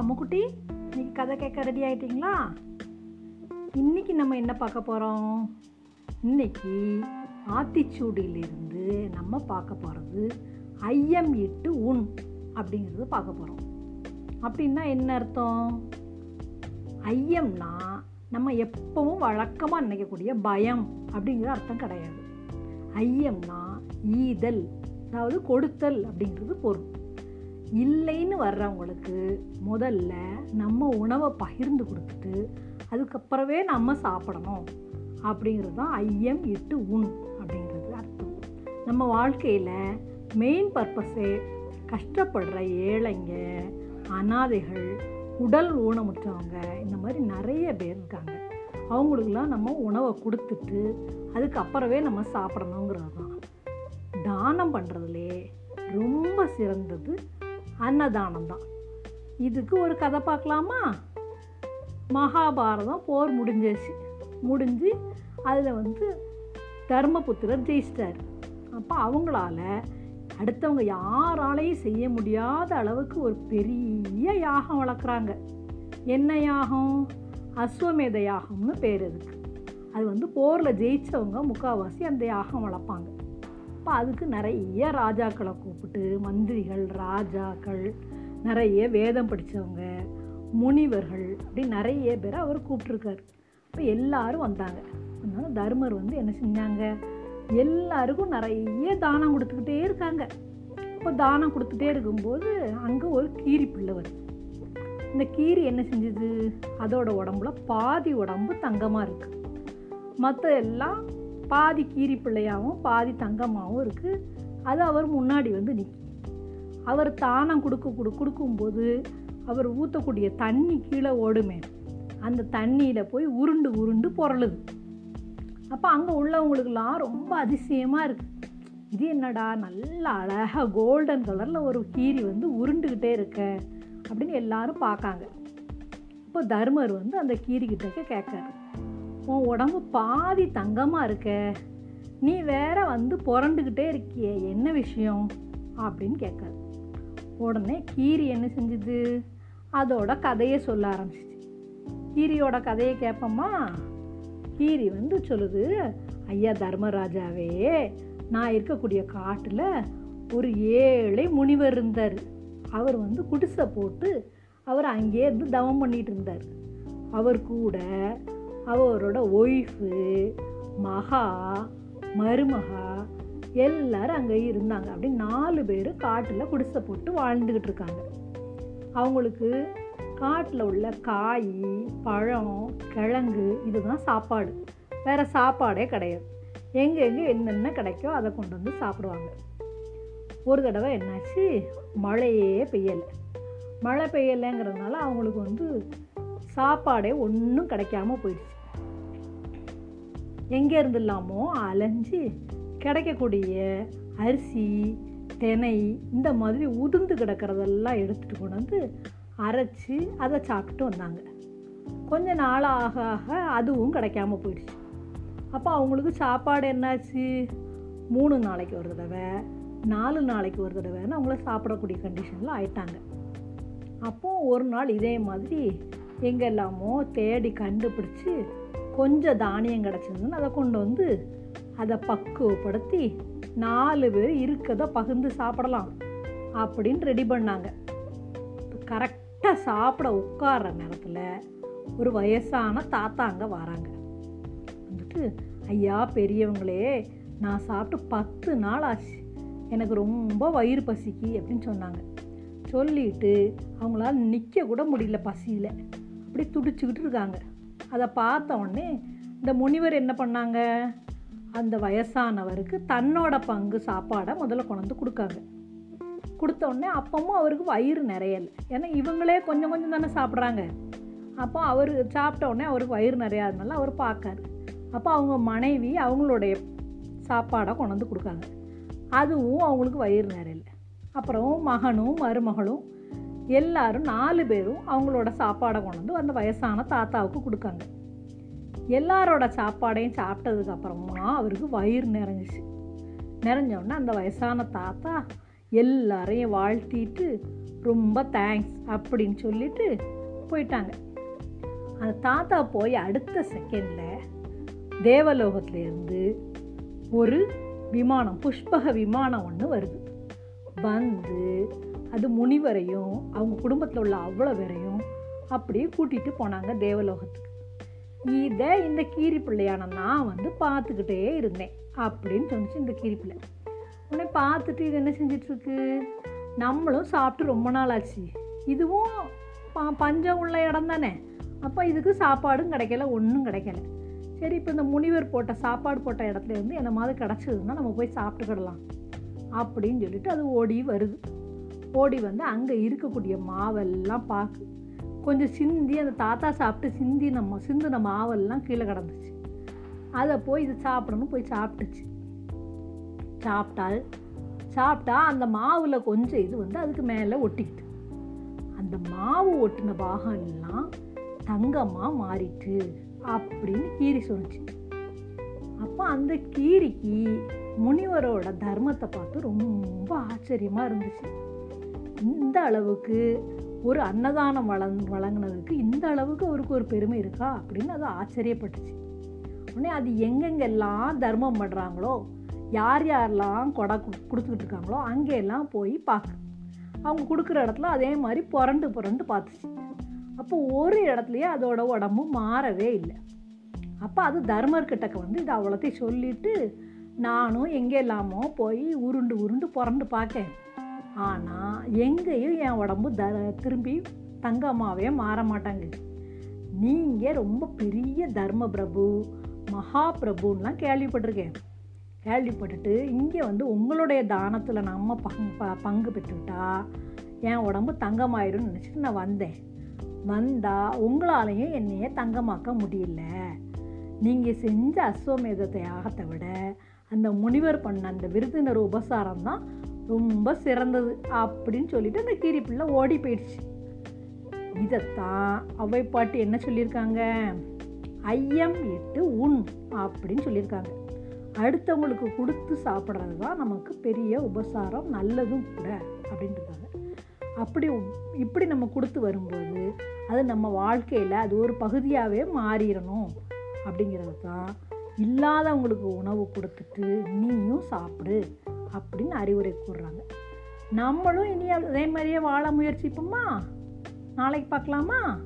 அம்முக்குட்டி இன்னைக்கு கதை கேட்க ரெடி ஆகிட்டிங்களா இன்றைக்கி நம்ம என்ன பார்க்க போகிறோம் இன்னைக்கு ஆத்திச்சூடியிலிருந்து நம்ம பார்க்க போகிறது ஐயம் இட்டு உண் அப்படிங்கிறது பார்க்க போகிறோம் அப்படின்னா என்ன அர்த்தம்? ஐயம்னா நம்ம எப்பவும் வழக்கமாக நினைக்கக்கூடிய பயம் அப்படிங்கிற அர்த்தம் கிடையாது. ஐயம்னா ஈதல் அதாவது கொடுத்தல் அப்படிங்கிறது பொருள். இல்லைன்னு வர்றவங்களுக்கு முதல்ல நம்ம உணவை பகிர்ந்து கொடுத்துட்டு அதுக்கப்புறமே நம்ம சாப்பிடணும். அப்படிங்கிறது தான் ஐயம் இட்டு உண் அப்படிங்கிறது அர்த்தம். நம்ம வாழ்க்கையில் மெயின் பர்பஸே கஷ்டப்படுற ஏழைங்க அனாதைகள் உடல் ஊனமுற்றவங்க இந்த மாதிரி நிறைய பேர் இருக்காங்க. அவங்களுக்கெல்லாம் நம்ம உணவை கொடுத்துட்டு அதுக்கப்புறமே நம்ம சாப்பிடணுங்கிறது தான் தானம் பண்ணுறதுலே ரொம்ப சிறந்தது அன்னதானம் தான். இதுக்கு ஒரு கதை பார்க்கலாமா? மகாபாரதம் போர் முடிஞ்சிச்சு முடிஞ்சு அதில் வந்து தர்மபுத்திரர் ஜெயிச்சிட்டார். அப்போ அவங்களால அடுத்தவங்க யாராலையும் செய்ய முடியாத அளவுக்கு ஒரு பெரிய யாகம் வளர்க்குறாங்க. என்ன யாகம்? அஸ்வமேத யாகம்னு பேர் அதுக்கு அது வந்து போரில் ஜெயித்தவங்க முக்கால்வாசி அந்த யாகம் வளர்ப்பாங்க. அப்போ அதுக்கு நிறைய ராஜாக்களை கூப்பிட்டு மந்திரிகள் ராஜாக்கள் நிறைய வேதம் படித்தவங்க முனிவர்கள் அப்படி நிறைய பேரை அவர் கூப்பிட்ருக்காரு இப்போ எல்லாரும் வந்தாங்க. அதனால தர்மர் வந்து என்ன செஞ்சாங்க? எல்லாருக்கும் நிறைய தானம் கொடுத்துக்கிட்டே இருக்காங்க. இப்போ தானம் கொடுத்துட்டே இருக்கும்போது அங்கே ஒரு கீரி பிள்ளை வருது. இந்த கீரி என்ன செஞ்சுது? அதோட உடம்புல பாதி உடம்பு தங்கமாக இருக்குது மற்ற எல்லாம் பாதி கீரி பிள்ளையாகவும் பாதி தங்கமாகவும் இருக்குது அது அவர் முன்னாடி வந்து நிற்கும் அவர் தானம் கொடுக்க கொடு கொடுக்கும்போது அவர் ஊற்றக்கூடிய தண்ணி கீழே ஓடுமே. அந்த தண்ணியில் போய் உருண்டு உருண்டு புரளுது அப்போ அங்கே உள்ளவங்களுக்கெல்லாம் ரொம்ப அதிசயமாக இருக்குது இது என்னடா நல்ல அழகாக கோல்டன் கலரில் ஒரு கீரி வந்து உருண்டுக்கிட்டே இருக்க அப்படின்னு எல்லாரும் பார்க்காங்க. இப்போ தர்மர் வந்து அந்த கீரிக்கிட்டக்க கேட்காரு. உன் உடம்பு பாதி தங்கமாக இருக்க. நீ வேற வந்து புரண்டுக்கிட்டே இருக்கியே என்ன விஷயம்? அப்படின்னு கேட்காரு. உடனே கீரி என்ன செஞ்சுது? அதோட கதையை சொல்ல ஆரம்பிச்சிச்சு. கீரியோட கதையை கேட்போமா? கீரி வந்து சொல்லுது ஐயா தர்மராஜாவே நான் இருக்கக்கூடிய காட்டில் ஒரு ஏழை முனிவர் இருந்தார். அவர் வந்து குடிசை போட்டு அவர் அங்கேயே இருந்து தவம் பண்ணிட்டு இருந்தார். அவர் கூட அவரோட ஒய்ஃபு மகா மருமகா எல்லாரும் அங்கே இருந்தாங்க. அப்படி நாலு பேர் காட்டில் குடிசை போட்டு வாழ்ந்துக்கிட்டு இருக்காங்க. அவங்களுக்கு காட்டில் உள்ள காய் பழம் கிழங்கு இதுதான் சாப்பாடு. வேறு சாப்பாடே கிடையாது. எங்கே என்னென்ன கிடைக்கோ அதை கொண்டு வந்து சாப்பிடுவாங்க. ஒரு தடவை என்னாச்சு? மழையே பெய்யலை. மழை பெய்யலைங்கிறதுனால அவங்களுக்கு வந்து சாப்பாடே ஒன்றும் கிடைக்காம போயிடுச்சு. எங்கே இருந்துலாமோ அலைஞ்சு கிடைக்கக்கூடிய அரிசி தினை இந்த மாதிரி உதிர்ந்து கிடக்கிறதெல்லாம் எடுத்துகிட்டு கொண்டு வந்து அரைச்சி அதை சாப்பிட்டு வந்தாங்க. கொஞ்ச நாள் ஆக ஆக அதுவும் கிடைக்காம போயிடுச்சு. அப்போ அவங்களுக்கு சாப்பாடு என்னாச்சு? மூணு நாளைக்கு ஒரு தடவை நாலு நாளைக்கு ஒரு தடவைன்னு அவங்கள சாப்பிடக்கூடிய கண்டிஷனில் ஆயிட்டாங்க. அப்போது ஒரு நாள் இதே மாதிரி எங்கெல்லாமோ தேடி கண்டுபிடிச்சி கொஞ்சம் தானியம் கிடச்சிருந்துன்னு அதை கொண்டு வந்து அதை பக்குவப்படுத்தி நாலு பேர் இருக்கதை பகிர்ந்து சாப்பிடலாம் அப்படின்னு ரெடி பண்ணாங்க. கரெக்டாக சாப்பிட உட்கார்ற நேரத்தில் ஒரு வயசான தாத்தா அங்கே வராங்க. வந்துட்டு ஐயா பெரியவங்களே நான் சாப்பிட்டு பத்து நாள் ஆச்சு. எனக்கு ரொம்ப வயிறு பசிக்கு அப்படின்னு சொன்னாங்க. சொல்லிட்டு அவங்களால நிற்க கூட முடியல பசியில். அப்படி துடிச்சுக்கிட்டு இருக்காங்க. அதை பார்த்த உடனே இந்த முனிவர் என்ன பண்ணாங்க? அந்த வயசானவருக்கு தன்னோட பங்கு சாப்பாடை முதல்ல கொண்டு கொடுக்காங்க. கொடுத்த உடனே அப்பமும் அவருக்கு வயிறு நிறையலை ஏன்னா இவங்களே கொஞ்சம் கொஞ்சம் தானே சாப்பிட்றாங்க. அப்போ அவர் சாப்பிட்ட உடனே அவருக்கு வயிறு நிறையாதனால அவர் பார்க்காரு. அப்போ அவங்க மனைவி அவங்களுடைய சாப்பாடை கொண்டு வந்து கொடுக்காங்க. அதுவும் அவங்களுக்கு வயிறு நிறையல அப்புறம் மகனும் மருமகளும் எல்லாரும் நாலு பேரும் அவங்களோட சாப்பாடை கொண்டு வந்து அந்த வயசான தாத்தாவுக்கு கொடுக்காங்க. எல்லாரோட சாப்பாடையும் சாப்பிட்டதுக்கு அப்புறமா அவருக்கு வயிறு நிறைஞ்சிச்சு. நிறைஞ்ச உடனே அந்த வயசான தாத்தா எல்லாரையும் வாழ்த்திட்டு ரொம்ப தேங்க்ஸ் அப்படின்னு சொல்லிட்டு போயிட்டாங்க. அந்த தாத்தா போய் அடுத்த செகண்டில் தேவலோகத்திலேருந்து ஒரு விமானம் புஷ்பக விமானம் ஒன்று வருது. வந்து அது முனிவரையும் அவங்க குடும்பத்தில் உள்ள அவ்வளோ பேரையும் அப்படியே கூட்டிகிட்டு போனாங்க தேவலோகத்துக்கு. இதை இந்த கீரி பிள்ளையான நான் வந்து பார்த்துக்கிட்டே இருந்தேன் அப்படின்னு சொன்னிச்சு இந்த கீரி பிள்ளை. உடனே பார்த்துட்டு இது என்ன செஞ்சிட்ருக்கு? நம்மளும் சாப்பிட்டு ரொம்ப நாள் ஆச்சு. இதுவும் ப பஞ்சம் உள்ள இடம் தானே? அப்போ இதுக்கு சாப்பாடும் கிடைக்கல ஒன்றும் கிடைக்கல. சரி இப்போ இந்த முனிவர் போட்ட சாப்பாடு போட்ட இடத்துல இருந்து என்ன மாதிரி கிடச்சதுன்னா நம்ம போய் சாப்பிட்டுக்கிடலாம் அப்படின்னு சொல்லிட்டு அது ஓடி வருது. ஓடி வந்து அங்கே இருக்கக்கூடிய மாவெல்லாம் பார்க்கு கொஞ்சம் சிந்தி அந்த தாத்தா சாப்பிட்டு சிந்தி நம்ம சிந்தின மாவெல்லாம் கீழே கிடந்துச்சு. அதை போய் இது சாப்பிடணும் போய் சாப்பிட்டுச்சு. சாப்பிட்டால் சாப்பிட்டா அந்த மாவில் கொஞ்சம் இது வந்து அதுக்கு மேலே ஒட்டிக்கிட்டு. அந்த மாவு ஒட்டின பாகம் எல்லாம் தங்கமாக மாறிட்டு அப்படின்னு கீரி சொல்லிச்சு அப்போ அந்த கீரிக்கு முனிவரோட தர்மத்தை பார்த்து ரொம்ப ஆச்சரியமாக இருந்துச்சு. இந்த அளவுக்கு ஒரு அன்னதானம் வழங் வழங்கினதுக்கு இந்த அளவுக்கு அவருக்கு ஒரு பெருமை இருக்கா? அப்படின்னு அது ஆச்சரியப்பட்டுச்சு. உடனே அது எங்கெங்கெல்லாம் தர்மம் பண்ணுறாங்களோ யார் யாரெல்லாம் கொடை கொடுத்துக்கிட்டு இருக்காங்களோ அங்கெல்லாம் போய் பார்க்கு அவங்க கொடுக்குற இடத்துல அதே மாதிரி புரண்டு புரண்டு பார்த்துச்சு. அப்போ ஒரு இடத்துலையே அதோட உடம்பு மாறவே இல்லை. அப்போ அது தர்மர்கிட்டக்க வந்து இது அவ்வளோத்தையும் சொல்லிவிட்டு நானும் எங்கே இல்லாமல் போய் உருண்டு உருண்டு புரண்டு பார்க்கேன். ஆனால் எங்கேயும் என் உடம்பு த திரும்பி தங்கமாகவே மாற மாட்டாங்க. நீங்கள் ரொம்ப பெரிய தர்ம பிரபு மகா பிரபுன்னெலாம் கேள்விப்பட்டிருக்கேன். கேள்விப்பட்டுட்டு இங்கே வந்து உங்களுடைய தானத்தில் நம்ம பங்கு ப பங்கு பெற்றுக்கிட்டா என் உடம்பு தங்கமாயிடும்னு நினச்சிட்டு நான் வந்தேன். வந்தால் உங்களாலையும் என்னையே தங்கமாக்க முடியல. நீங்கள் செஞ்ச அஸ்வமேதத்தை ஆகத்தை விட அந்த முனிவர் பண்ண அந்த விருந்தினர் உபசாரம் தான் ரொம்ப சிறந்தது அப்படின்னு சொல்லிட்டு அந்த கீரி பிள்ளை ஓடி போயிடுச்சு. இதைத்தான் அவை பாட்டு என்ன சொல்லியிருக்காங்க? ஐயம் எட்டு உண் அப்படின்னு சொல்லியிருக்காங்க. அடுத்தவங்களுக்கு கொடுத்து சாப்பிட்றது தான் நமக்கு பெரிய உபசாரம் நல்லதும் கூட அப்படின்ட்டுருக்காங்க அப்படி இப்படி நம்ம கொடுத்து வரும்போது அது நம்ம வாழ்க்கையில் அது ஒரு பகுதியாகவே மாறிடணும் அப்படிங்கிறது தான் இல்லாதவங்களுக்கு உணவு கொடுத்துட்டு நீயும் சாப்பிடு அப்படின்னு அறிவுரை கூறுறாங்க. நம்மளும் இனி அதே மாதிரியே வாழ முயற்சிப்போமா? நாளைக்கு பார்க்கலாமா?